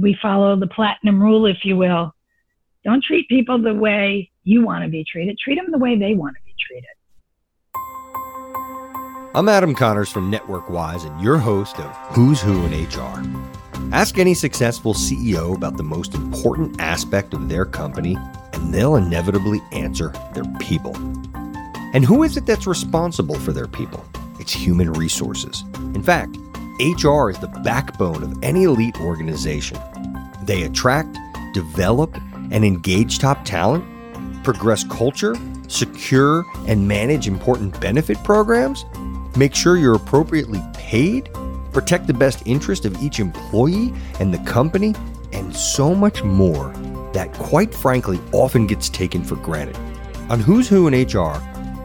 we follow the platinum rule, if you will. Don't treat people the way you want to be treated. Treat them the way they want to be treated. I'm Adam Connors from NetworkWise and your host of Who's Who in HR. Ask any successful CEO about the most important aspect of their company, and they'll inevitably answer their people. And who is it that's responsible for their people? It's human resources. In fact, HR is the backbone of any elite organization. They attract, develop, and engage top talent, progress culture, secure and manage important benefit programs, make sure you're appropriately paid, protect the best interest of each employee and the company, and so much more that, quite frankly, often gets taken for granted. On Who's Who in HR,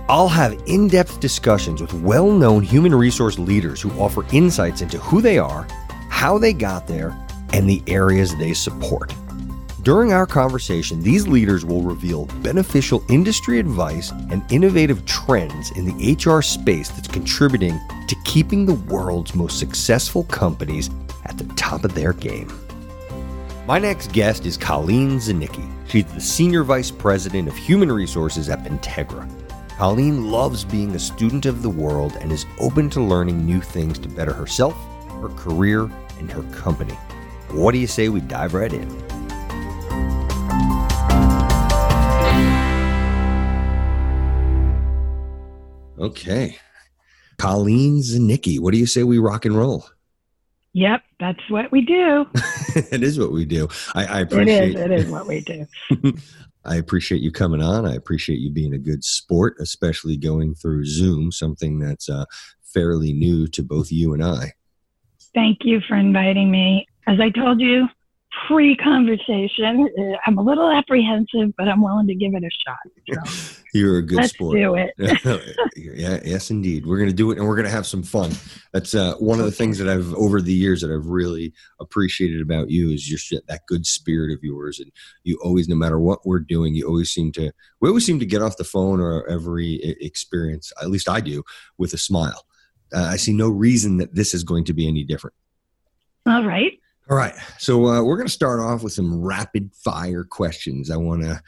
I'll have in depth discussions with well known human resource leaders who offer insights into who they are, how they got there, and the areas they support. During our conversation, these leaders will reveal beneficial industry advice and innovative trends in the HR space that's contributing to keeping the world's most successful companies at the top of their game. My next guest is Colleen Zanicki. She's the Senior Vice President of Human Resources at Pentegra. Colleen loves being a student of the world and is open to learning new things to better herself, her career, and her company. What do you say we dive right in? Okay. Colleen Zanicki, what do you say we rock and roll? Yep, that's what we do. it is what we do. I, I appreciate it. Is, it is what we do. I appreciate you coming on. I appreciate you being a good sport, especially going through Zoom, something that's uh, fairly new to both you and I. Thank you for inviting me. As I told you pre conversation, uh, I'm a little apprehensive, but I'm willing to give it a shot. So You're a good let's sport. do it. yeah, yes, indeed. We're going to do it and we're going to have some fun. That's uh, one of the things that I've, over the years, that I've really appreciated about you is your that good spirit of yours. And you always, no matter what we're doing, you always seem to, we always seem to get off the phone or every experience, at least I do, with a smile. Uh, I see no reason that this is going to be any different. All right. All right. So uh, we're going to start off with some rapid fire questions. I want to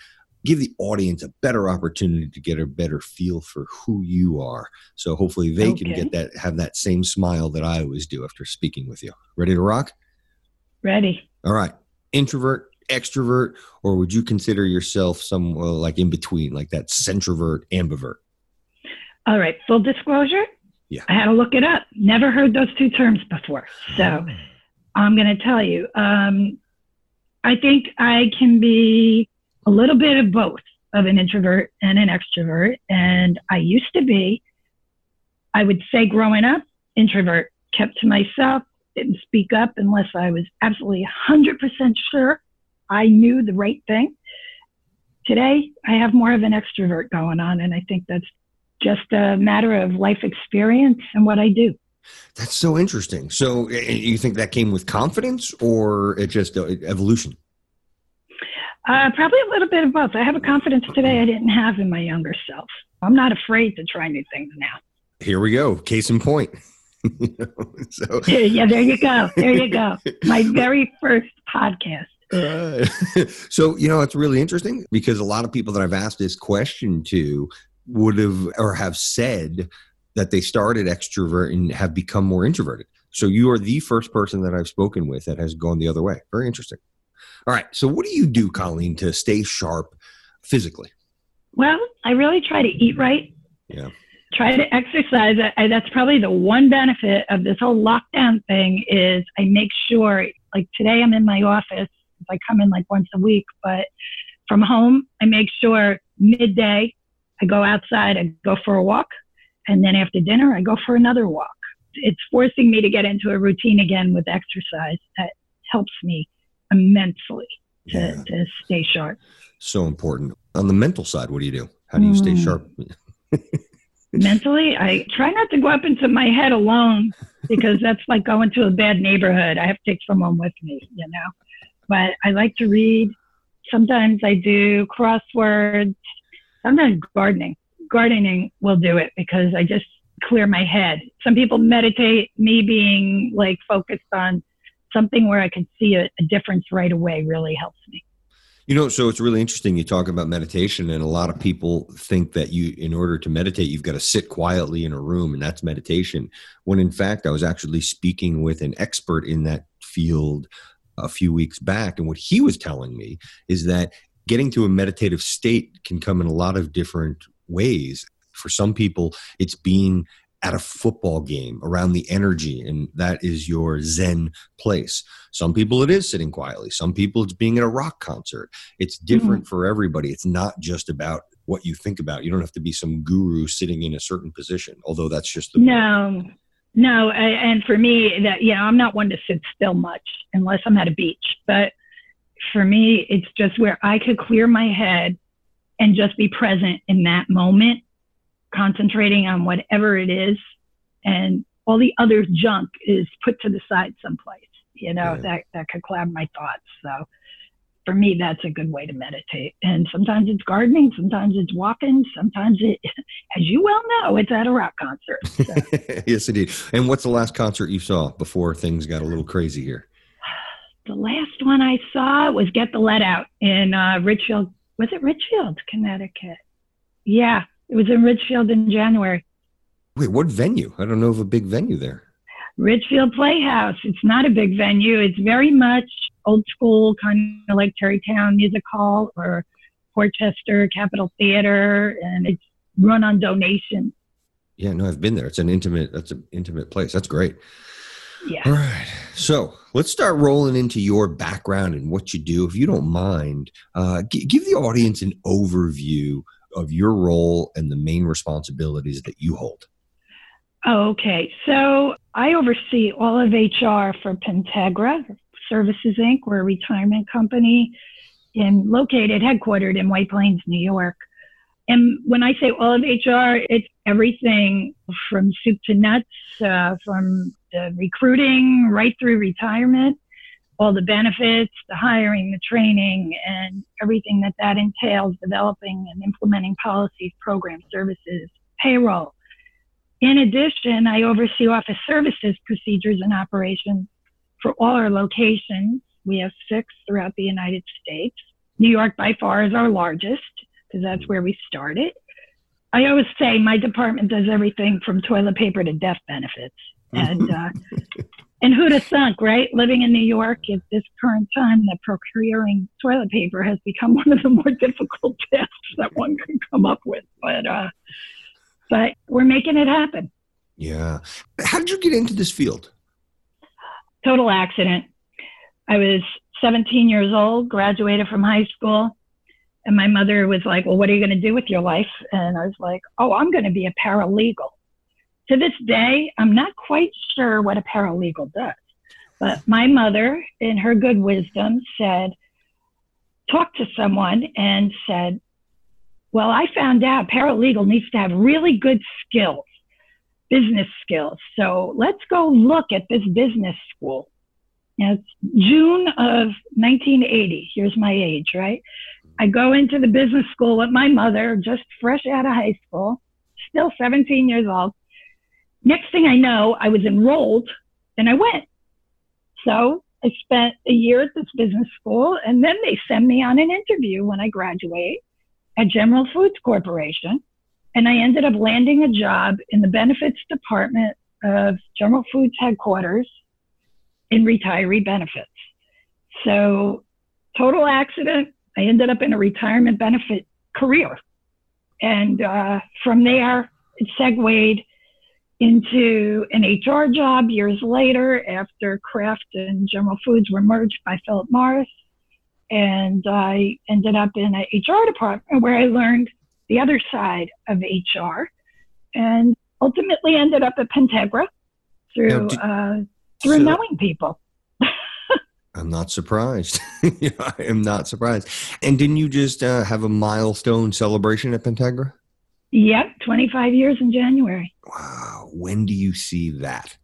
give the audience a better opportunity to get a better feel for who you are. So hopefully they okay. can get that, have that same smile that I always do after speaking with you. Ready to rock? Ready. All right. Introvert, extrovert, or would you consider yourself some uh, like in between, like that centrovert, ambivert? All right. Full disclosure. Yeah. I had to look it up. Never heard those two terms before. So. I'm going to tell you. Um, I think I can be a little bit of both of an introvert and an extrovert. And I used to be, I would say growing up, introvert, kept to myself, didn't speak up unless I was absolutely 100% sure I knew the right thing. Today, I have more of an extrovert going on. And I think that's just a matter of life experience and what I do. That's so interesting. So you think that came with confidence or it just uh, evolution? Uh, probably a little bit of both. I have a confidence today I didn't have in my younger self. I'm not afraid to try new things now. Here we go. Case in point. so yeah, there you go. There you go. My very first podcast. Uh, so you know it's really interesting because a lot of people that I've asked this question to would have or have said that they started extrovert and have become more introverted. So you are the first person that I've spoken with that has gone the other way. Very interesting. All right. So what do you do, Colleen, to stay sharp physically? Well, I really try to eat right. Yeah. Try to exercise. I, that's probably the one benefit of this whole lockdown thing is I make sure, like today I'm in my office. I come in like once a week, but from home, I make sure midday I go outside, and go for a walk. And then after dinner, I go for another walk. It's forcing me to get into a routine again with exercise that helps me immensely to, yeah. to stay sharp. So important. On the mental side, what do you do? How do you stay mm. sharp? Mentally, I try not to go up into my head alone because that's like going to a bad neighborhood. I have to take someone with me, you know. But I like to read. Sometimes I do crosswords. Sometimes gardening gardening will do it because I just clear my head. Some people meditate, me being like focused on something where I can see a, a difference right away really helps me. You know, so it's really interesting. You talk about meditation, and a lot of people think that you, in order to meditate, you've got to sit quietly in a room, and that's meditation. When in fact, I was actually speaking with an expert in that field a few weeks back, and what he was telling me is that getting to a meditative state can come in a lot of different ways. For some people, it's being at a football game around the energy and that is your zen place. Some people it is sitting quietly. Some people it's being at a rock concert. It's different mm. for everybody. It's not just about what you think about. You don't have to be some guru sitting in a certain position although that's just the no. No and for me that you know i'm not one to sit still much unless i'm at a beach but for me it's just where i could clear my head and just be present in that moment concentrating on whatever it is and all the other junk is put to the side someplace you know yeah. that that could cloud my thoughts so for me that's a good way to meditate and sometimes it's gardening sometimes it's walking sometimes it as you well know it's at a rock concert so. yes indeed and what's the last concert you saw before things got a little crazy here the last one i saw was Get the Led Out in uh, ridgefield was it ridgefield connecticut yeah it was in Ridgefield in January. Wait, what venue? I don't know of a big venue there. Ridgefield Playhouse. It's not a big venue. It's very much old school, kind of like Tarrytown Music Hall or Port Chester Capitol Theater, and it's run on donation. Yeah, no, I've been there. It's an intimate. That's an intimate place. That's great. Yeah. All right. So let's start rolling into your background and what you do. If you don't mind, uh, g- give the audience an overview of your role and the main responsibilities that you hold. Okay, so I oversee all of HR for Pentegra Services Inc. We're a retirement company in located headquartered in White Plains, New York. And when I say all of HR, it's everything from soup to nuts, uh, from recruiting right through retirement all the benefits, the hiring, the training, and everything that that entails, developing and implementing policies, programs, services, payroll. In addition, I oversee office services procedures and operations for all our locations. We have six throughout the United States. New York by far is our largest because that's where we started. I always say my department does everything from toilet paper to death benefits. And uh, and who'd have thunk, right? Living in New York at this current time, that procuring toilet paper has become one of the more difficult tasks that one can come up with. But uh, but we're making it happen. Yeah. How did you get into this field? Total accident. I was 17 years old, graduated from high school, and my mother was like, "Well, what are you going to do with your life?" And I was like, "Oh, I'm going to be a paralegal." To this day, I'm not quite sure what a paralegal does. But my mother, in her good wisdom, said, talked to someone and said, Well, I found out paralegal needs to have really good skills, business skills. So let's go look at this business school. Now, it's June of 1980. Here's my age, right? I go into the business school with my mother, just fresh out of high school, still 17 years old. Next thing I know, I was enrolled and I went. So I spent a year at this business school and then they send me on an interview when I graduate at General Foods Corporation. And I ended up landing a job in the benefits department of General Foods headquarters in retiree benefits. So, total accident. I ended up in a retirement benefit career. And uh, from there, it segued into an HR job years later after Kraft and General Foods were merged by Philip Morris. And I ended up in an HR department where I learned the other side of HR and ultimately ended up at Pentegra through, did, uh, through so knowing people. I'm not surprised. I am not surprised. And didn't you just uh, have a milestone celebration at Pentegra? Yep, 25 years in January. Wow. When do you see that?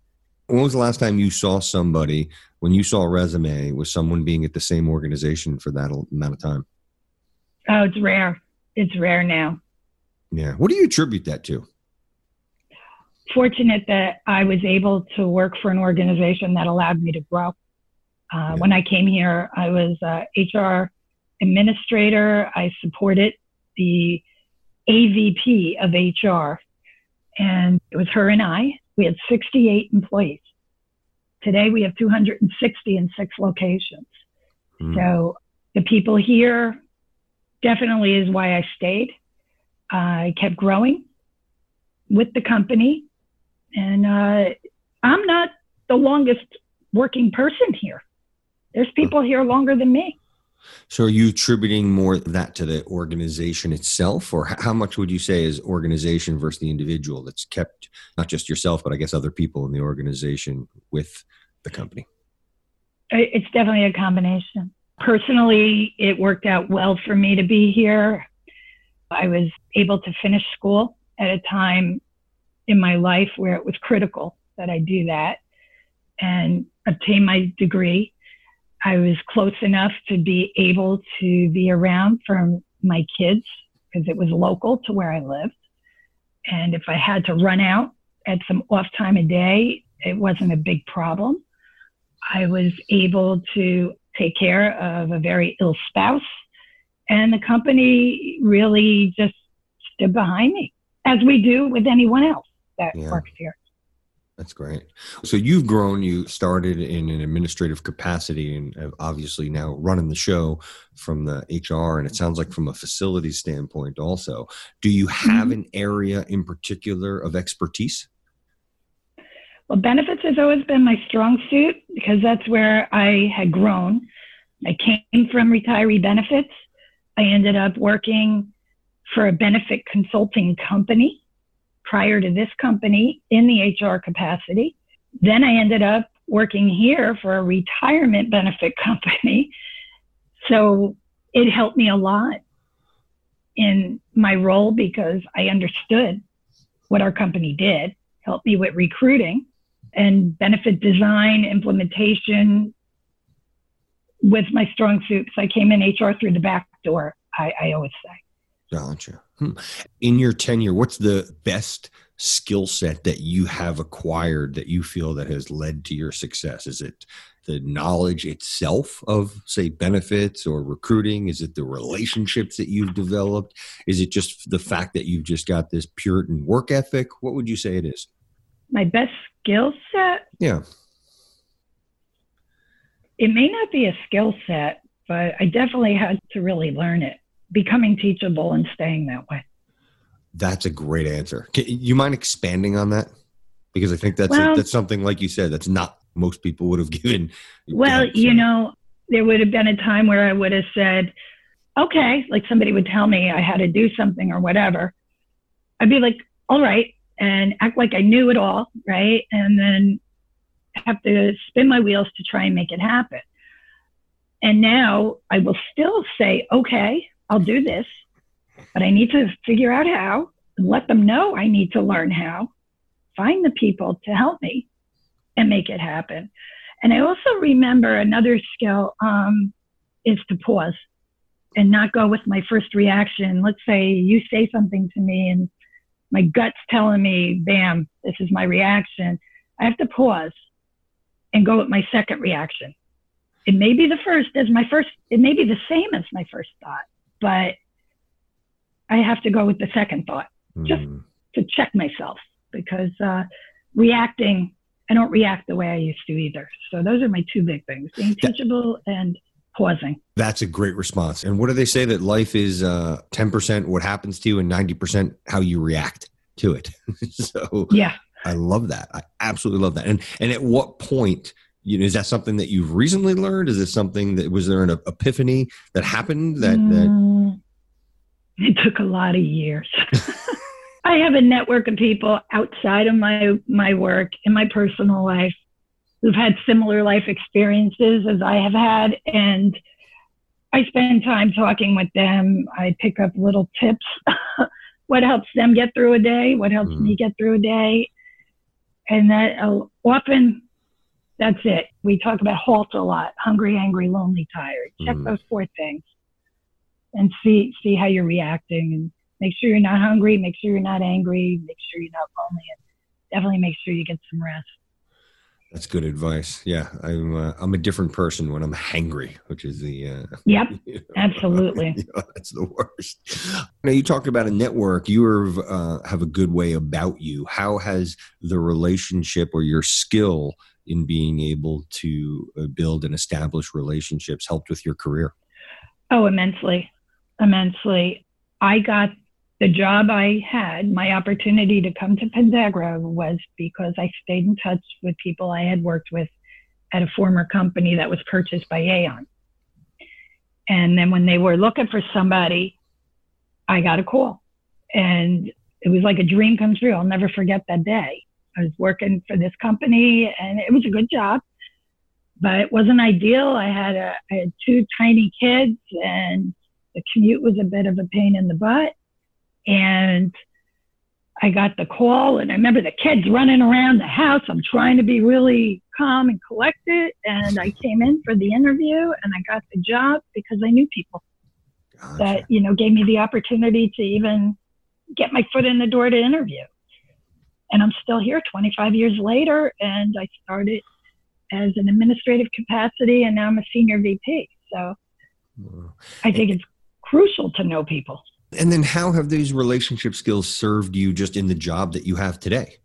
When was the last time you saw somebody, when you saw a resume, with someone being at the same organization for that amount of time? Oh, it's rare. It's rare now. Yeah. What do you attribute that to? Fortunate that I was able to work for an organization that allowed me to grow. Uh, yeah. When I came here, I was uh, HR administrator. I supported the AVP of HR, and it was her and I. We had 68 employees. Today we have 260 in six locations. Mm. So the people here definitely is why I stayed. I kept growing with the company, and uh, I'm not the longest working person here. There's people here longer than me. So, are you attributing more that to the organization itself, or how much would you say is organization versus the individual that's kept not just yourself, but I guess other people in the organization with the company? It's definitely a combination. Personally, it worked out well for me to be here. I was able to finish school at a time in my life where it was critical that I do that and obtain my degree. I was close enough to be able to be around for my kids because it was local to where I lived. And if I had to run out at some off time of day, it wasn't a big problem. I was able to take care of a very ill spouse, and the company really just stood behind me, as we do with anyone else that yeah. works here. That's great. So you've grown. You started in an administrative capacity, and have obviously now running the show from the HR. And it sounds like from a facility standpoint, also. Do you have mm-hmm. an area in particular of expertise? Well, benefits has always been my strong suit because that's where I had grown. I came from retiree benefits. I ended up working for a benefit consulting company prior to this company in the HR capacity. Then I ended up working here for a retirement benefit company. So it helped me a lot in my role because I understood what our company did, helped me with recruiting and benefit design, implementation with my strong suits. I came in HR through the back door, I, I always say. Gotcha. Hmm. In your tenure, what's the best skill set that you have acquired that you feel that has led to your success? Is it the knowledge itself of, say, benefits or recruiting? Is it the relationships that you've developed? Is it just the fact that you've just got this Puritan work ethic? What would you say it is? my best skill set. Yeah. It may not be a skill set, but I definitely had to really learn it, becoming teachable and staying that way. That's a great answer. Can you mind expanding on that? Because I think that's well, a, that's something like you said that's not most people would have given. Well, you know, there would have been a time where I would have said, "Okay," like somebody would tell me I had to do something or whatever. I'd be like, "All right, and act like I knew it all, right? And then have to spin my wheels to try and make it happen. And now I will still say, okay, I'll do this, but I need to figure out how and let them know I need to learn how, find the people to help me and make it happen. And I also remember another skill um, is to pause and not go with my first reaction. Let's say you say something to me and my gut's telling me, bam, this is my reaction. I have to pause and go with my second reaction. It may be the first as my first, it may be the same as my first thought, but I have to go with the second thought mm. just to check myself because uh, reacting, I don't react the way I used to either. So those are my two big things being teachable and pausing. That's a great response. And what do they say that life is uh, 10% what happens to you and 90% how you react to it? so yeah, I love that. I absolutely love that. And and at what point, you know, is that something that you've recently learned? Is it something that was there an epiphany that happened that, mm, that it took a lot of years. I have a network of people outside of my my work in my personal life who've had similar life experiences as I have had. And I spend time talking with them. I pick up little tips. what helps them get through a day? What helps mm. me get through a day? And that uh, often that's it. We talk about HALT a lot hungry, angry, lonely, tired. Check mm. those four things and see see how you're reacting and make sure you're not hungry, make sure you're not angry, make sure you're not lonely, and definitely make sure you get some rest. That's good advice. Yeah, I'm uh, I'm a different person when I'm hangry, which is the uh, yep, you know, absolutely. You know, that's the worst. Now you talked about a network. You are, uh, have a good way about you. How has the relationship or your skill in being able to uh, build and establish relationships helped with your career? Oh, immensely, immensely. I got the job I had, my opportunity to come to Pentegra was because I stayed in touch with people I had worked with at a former company that was purchased by Aon. And then when they were looking for somebody, I got a call. And it was like a dream come true. I'll never forget that day. I was working for this company and it was a good job, but it wasn't ideal. I had a, I had two tiny kids and the commute was a bit of a pain in the butt and I got the call, and I remember the kids running around the house. I'm trying to be really calm and collected. And I came in for the interview, and I got the job because I knew people gotcha. that you know gave me the opportunity to even get my foot in the door to interview. And I'm still here 25 years later, and I started as an administrative capacity, and now I'm a senior VP. So I think it's crucial to know people. And then how have these relationship skills served you just in the job that you have today?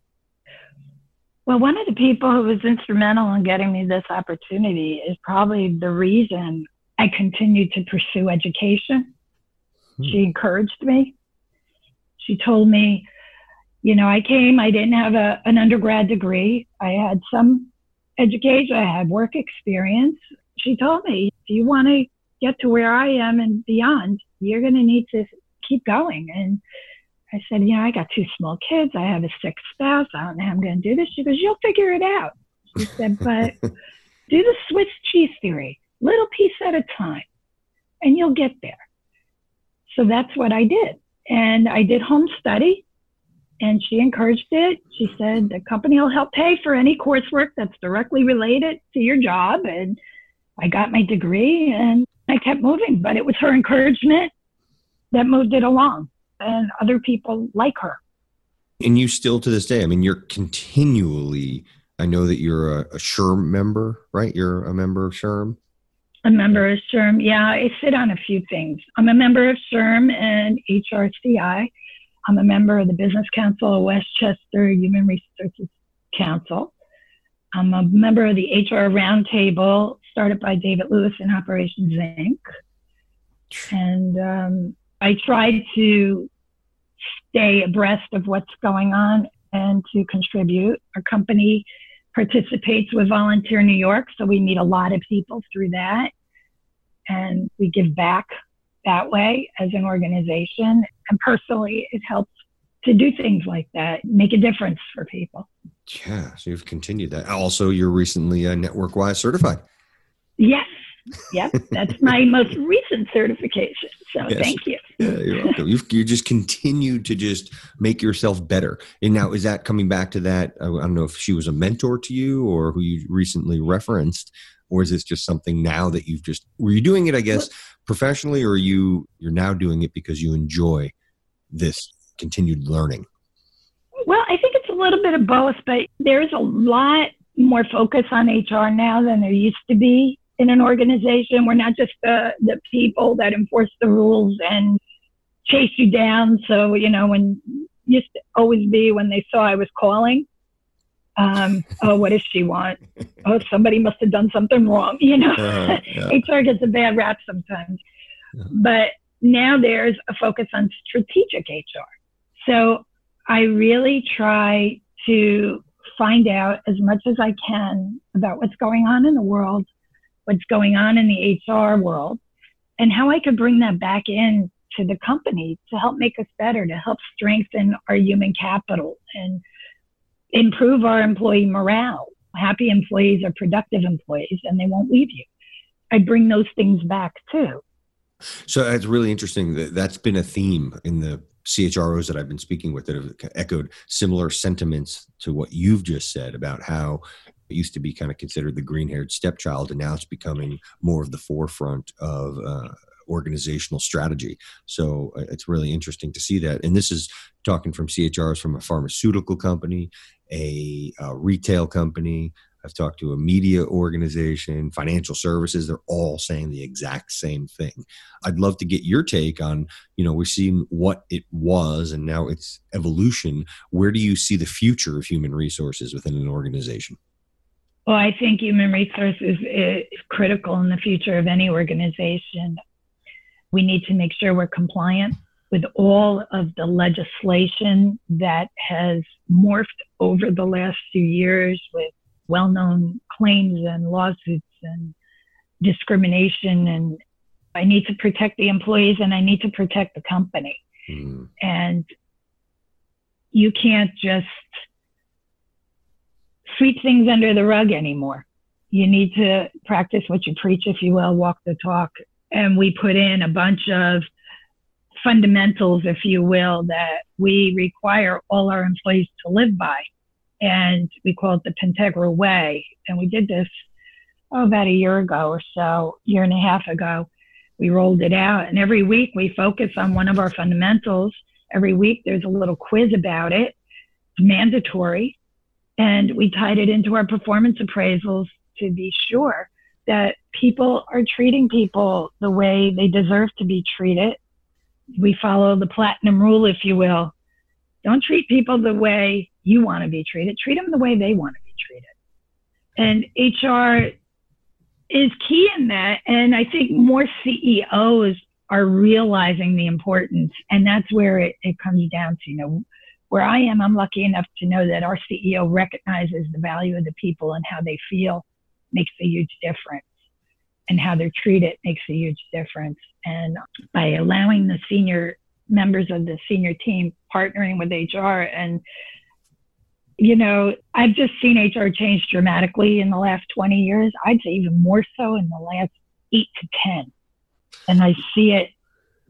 Well, one of the people who was instrumental in getting me this opportunity is probably the reason I continued to pursue education. Hmm. She encouraged me. She told me, you know, I came, I didn't have a, an undergrad degree. I had some education, I had work experience. She told me, if you want to get to where I am and beyond, you're going to need to keep going. And I said, you know, I got two small kids. I have a sick spouse. I don't know how I'm going to do this. She goes, you'll figure it out. She said, but do the Swiss cheese theory, little piece at a time, and you'll get there. So that's what I did. And I did home study and she encouraged it. She said the company will help pay for any coursework that's directly related to your job. And I got my degree and I kept moving, but it was her encouragement that moved it along and other people like her. And you still to this day, I mean, you're continually, I know that you're a, a SHRM member, right? You're a member of SHRM? A member of SHRM. Yeah, I sit on a few things. I'm a member of SHRM and HRCI. I'm a member of the Business Council of Westchester Human Resources Council. I'm a member of the HR Roundtable started by David Lewis in Operations Inc. And um, I try to stay abreast of what's going on and to contribute. Our company participates with Volunteer New York, so we meet a lot of people through that. And we give back that way as an organization. And personally, it helps to do things like that, make a difference for people. Yeah, so you've continued that. Also, you're recently uh, NetworkWise certified. Yes, yep, that's my most recent certification. So yes. thank you. Yeah, you're welcome. You've, you just continued to just make yourself better. And now, is that coming back to that? I don't know if she was a mentor to you or who you recently referenced, or is this just something now that you've just were you doing it? I guess professionally, or you you're now doing it because you enjoy this continued learning. Well, I think it's a little bit of both, but there's a lot more focus on HR now than there used to be in an organization. We're not just the, the people that enforce the rules and chase you down. So, you know, when used to always be when they saw I was calling, um, oh, what does she want? Oh, somebody must have done something wrong. You know, uh, yeah. HR gets a bad rap sometimes. Yeah. But now there's a focus on strategic HR. So I really try to find out as much as I can about what's going on in the world what's going on in the HR world and how I could bring that back in to the company to help make us better, to help strengthen our human capital and improve our employee morale. Happy employees are productive employees and they won't leave you. I bring those things back too. So it's really interesting that that's been a theme in the CHROs that I've been speaking with that have echoed similar sentiments to what you've just said about how it used to be kind of considered the green haired stepchild, and now it's becoming more of the forefront of uh, organizational strategy. So uh, it's really interesting to see that. And this is talking from CHRs from a pharmaceutical company, a, a retail company, I've talked to a media organization, financial services, they're all saying the exact same thing. I'd love to get your take on, you know, we've seen what it was and now it's evolution. Where do you see the future of human resources within an organization? Well, I think human resources is critical in the future of any organization. We need to make sure we're compliant with all of the legislation that has morphed over the last few years with well known claims and lawsuits and discrimination. And I need to protect the employees and I need to protect the company. Mm. And you can't just sweep things under the rug anymore. You need to practice what you preach, if you will, walk the talk. And we put in a bunch of fundamentals, if you will, that we require all our employees to live by. And we call it the Pentegra Way. And we did this oh, about a year ago or so, year and a half ago. We rolled it out. And every week we focus on one of our fundamentals. Every week there's a little quiz about it. It's mandatory. And we tied it into our performance appraisals to be sure that people are treating people the way they deserve to be treated. We follow the platinum rule, if you will. Don't treat people the way you want to be treated. Treat them the way they want to be treated. And HR is key in that. And I think more CEOs are realizing the importance. And that's where it, it comes down to, you know, where I am, I'm lucky enough to know that our CEO recognizes the value of the people and how they feel makes a huge difference and how they're treated makes a huge difference. And by allowing the senior members of the senior team partnering with HR and you know, I've just seen HR change dramatically in the last 20 years. I'd say even more so in the last eight to 10. And I see it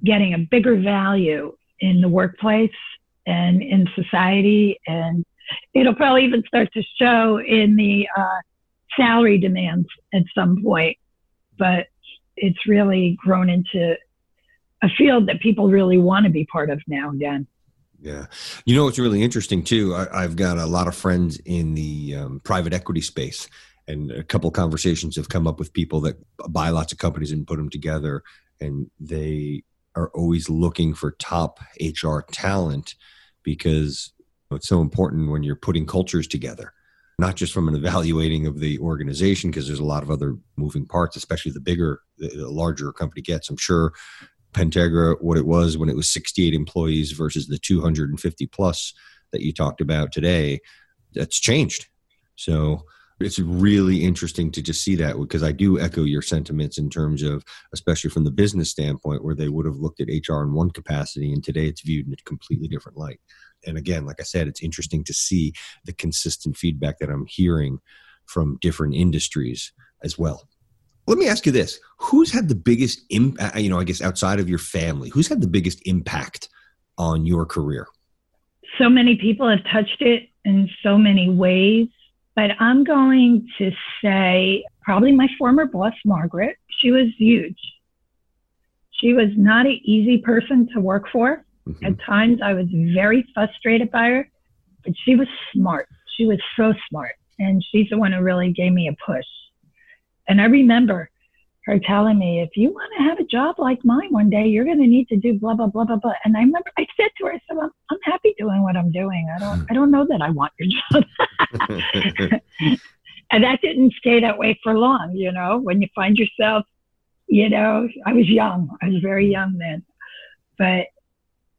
getting a bigger value in the workplace and in society. And it'll probably even start to show in the uh, salary demands at some point. But it's really grown into a field that people really want to be part of now again. Yeah. You know, what's really interesting too. I, have got a lot of friends in the um, private equity space, and a couple conversations have come up with people that buy lots of companies and put them together, and they are always looking for top HR talent because it's so important when you're putting cultures together not just from an evaluating of the organization because there's a lot of other moving parts especially the bigger the, larger a company gets i'm sure pentegra what it was when it was 68 employees versus the 250 plus that you talked about today that's changed so it's really interesting to just see that because I do echo your sentiments in terms of, especially from the business standpoint, where they would have looked at HR in one capacity and today it's viewed in a completely different light. And again, like I said, it's interesting to see the consistent feedback that I'm hearing from different industries as well. Let me ask you this who's had the biggest impact, uh, you know, I guess outside of your family, who's had the biggest impact on your career? So many people have touched it in so many ways but I'm going to say probably my former boss, Margaret. She was huge. She was not an easy person to work for. Mm-hmm. At times, I was very frustrated by her, but she was smart. She was so smart. And she's the one who really gave me a push. And I remember her telling me, if you want to have a job like mine one day, you're going to need to do blah, blah, blah, blah, blah. And I remember I said to her, I said, well, I'm happy doing what I'm doing. I don't, I don't know that I want your job. and that didn't stay that way for long. You know, when you find yourself, you know, I was young. I was very young then, but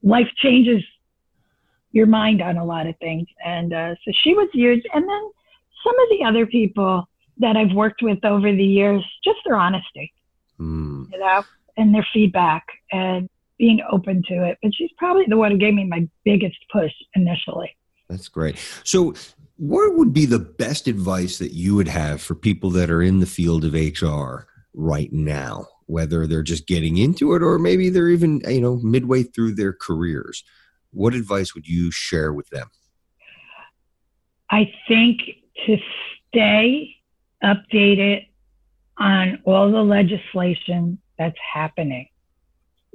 life changes your mind on a lot of things. And uh, so she was huge. And then some of the other people, that I've worked with over the years, just their honesty, mm. you know, and their feedback and being open to it. But she's probably the one who gave me my biggest push initially. That's great. So, what would be the best advice that you would have for people that are in the field of HR right now, whether they're just getting into it or maybe they're even, you know, midway through their careers? What advice would you share with them? I think to stay updated on all the legislation that's happening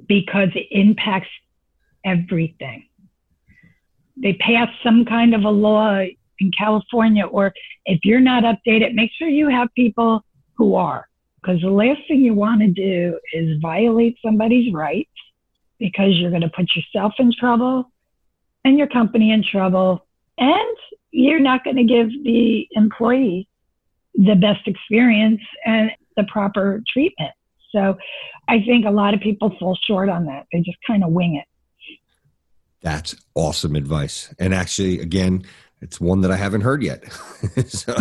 because it impacts everything. They pass some kind of a law in California, or if you're not updated, make sure you have people who are. Because the last thing you want to do is violate somebody's rights because you're going to put yourself in trouble and your company in trouble. And you're not going to give the employee the best experience and the proper treatment. So I think a lot of people fall short on that. They just kind of wing it. That's awesome advice. And actually, again, it's one that I haven't heard yet. so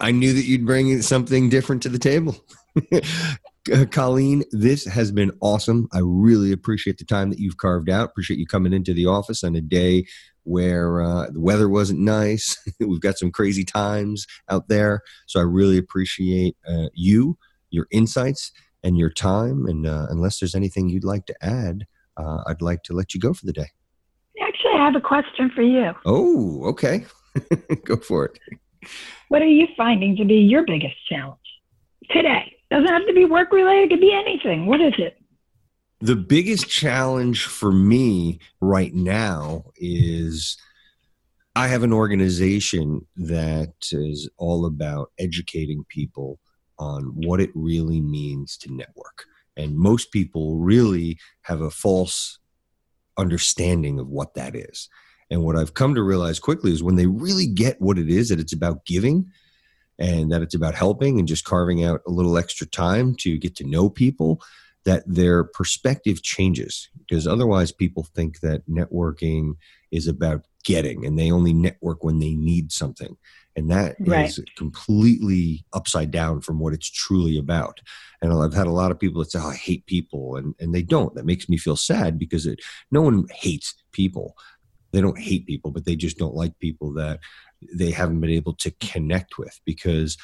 I knew that you'd bring something different to the table. Colleen, this has been awesome. I really appreciate the time that you've carved out. Appreciate you coming into the office on a day where uh, the weather wasn't nice. We've got some crazy times out there. So I really appreciate uh, you, your insights, and your time. And uh, unless there's anything you'd like to add, uh, I'd like to let you go for the day. Actually, I have a question for you. Oh, okay. go for it. What are you finding to be your biggest challenge today? Doesn't have to be work related, it could be anything. What is it? The biggest challenge for me right now is I have an organization that is all about educating people on what it really means to network. And most people really have a false understanding of what that is. And what I've come to realize quickly is when they really get what it is that it's about giving and that it's about helping and just carving out a little extra time to get to know people, that their perspective changes. Because otherwise, people think that networking is about getting and they only network when they need something and that right. is completely upside down from what it's truly about and i've had a lot of people that say oh, i hate people and, and they don't that makes me feel sad because it, no one hates people they don't hate people but they just don't like people that they haven't been able to connect with because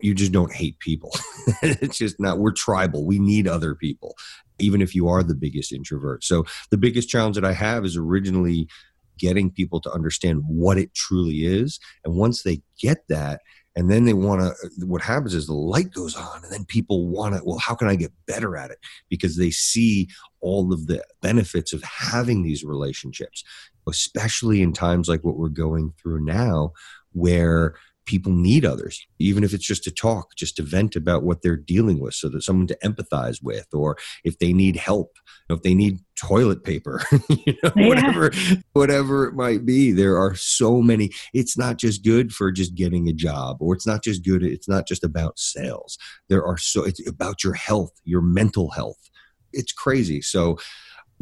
you just don't hate people it's just not we're tribal we need other people even if you are the biggest introvert so the biggest challenge that i have is originally getting people to understand what it truly is. And once they get that, and then they want to, what happens is the light goes on, and then people want to, well, how can I get better at it? Because they see all of the benefits of having these relationships, especially in times like what we're going through now, where people need others, even if it's just to talk, just to vent about what they're dealing with so that someone to empathize with, or if they need help, if they need toilet paper, you know, yeah. whatever, whatever it might be. There are so many. It's not just good for just getting a job, or it's not just good. It's not just about sales. There are so, it's about your health, your mental health. It's crazy. So,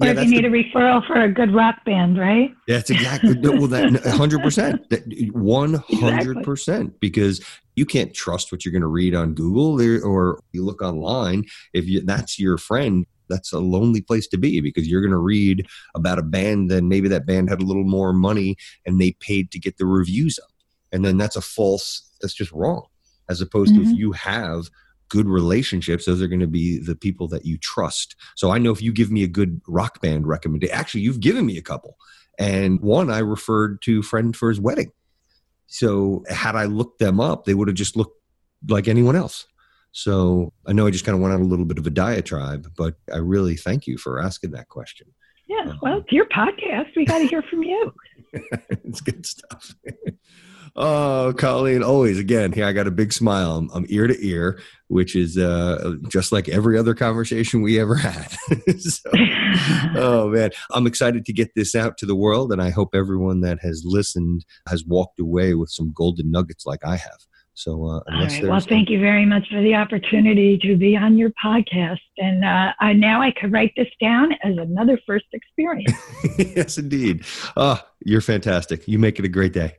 or yeah, if you need the, a referral for a good rock band, right? Yeah, that's exactly well. That hundred percent, one hundred percent, because you can't trust what you're going to read on Google or, or you look online. If you, that's your friend, that's a lonely place to be because you're going to read about a band and maybe that band had a little more money and they paid to get the reviews up, and then that's a false. That's just wrong. As opposed mm-hmm. to if you have good relationships, those are going to be the people that you trust. So I know if you give me a good rock band recommendation, actually, you've given me a couple. And one I referred to a friend for his wedding. So had I looked them up, they would have just looked like anyone else. So I know I just kind of went on a little bit of a diatribe, but I really thank you for asking that question. Yeah, um, well, it's your podcast. We got to hear from you. it's good stuff. Oh, Colleen, always again. Here, I got a big smile. I'm, I'm ear to ear, which is uh, just like every other conversation we ever had. so, oh man, I'm excited to get this out to the world, and I hope everyone that has listened has walked away with some golden nuggets like I have. So, uh, All right. well, thank you very much for the opportunity to be on your podcast. And uh, I, now I could write this down as another first experience. yes, indeed. Oh, you're fantastic. You make it a great day.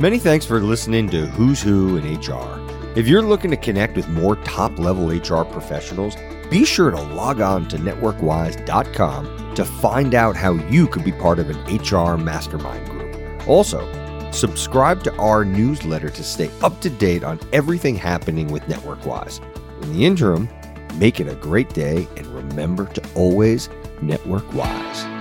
Many thanks for listening to Who's Who in HR. If you're looking to connect with more top level HR professionals, be sure to log on to networkwise.com to find out how you could be part of an HR mastermind group. Also, subscribe to our newsletter to stay up to date on everything happening with NetworkWise. In the interim, make it a great day and remember to always network wise.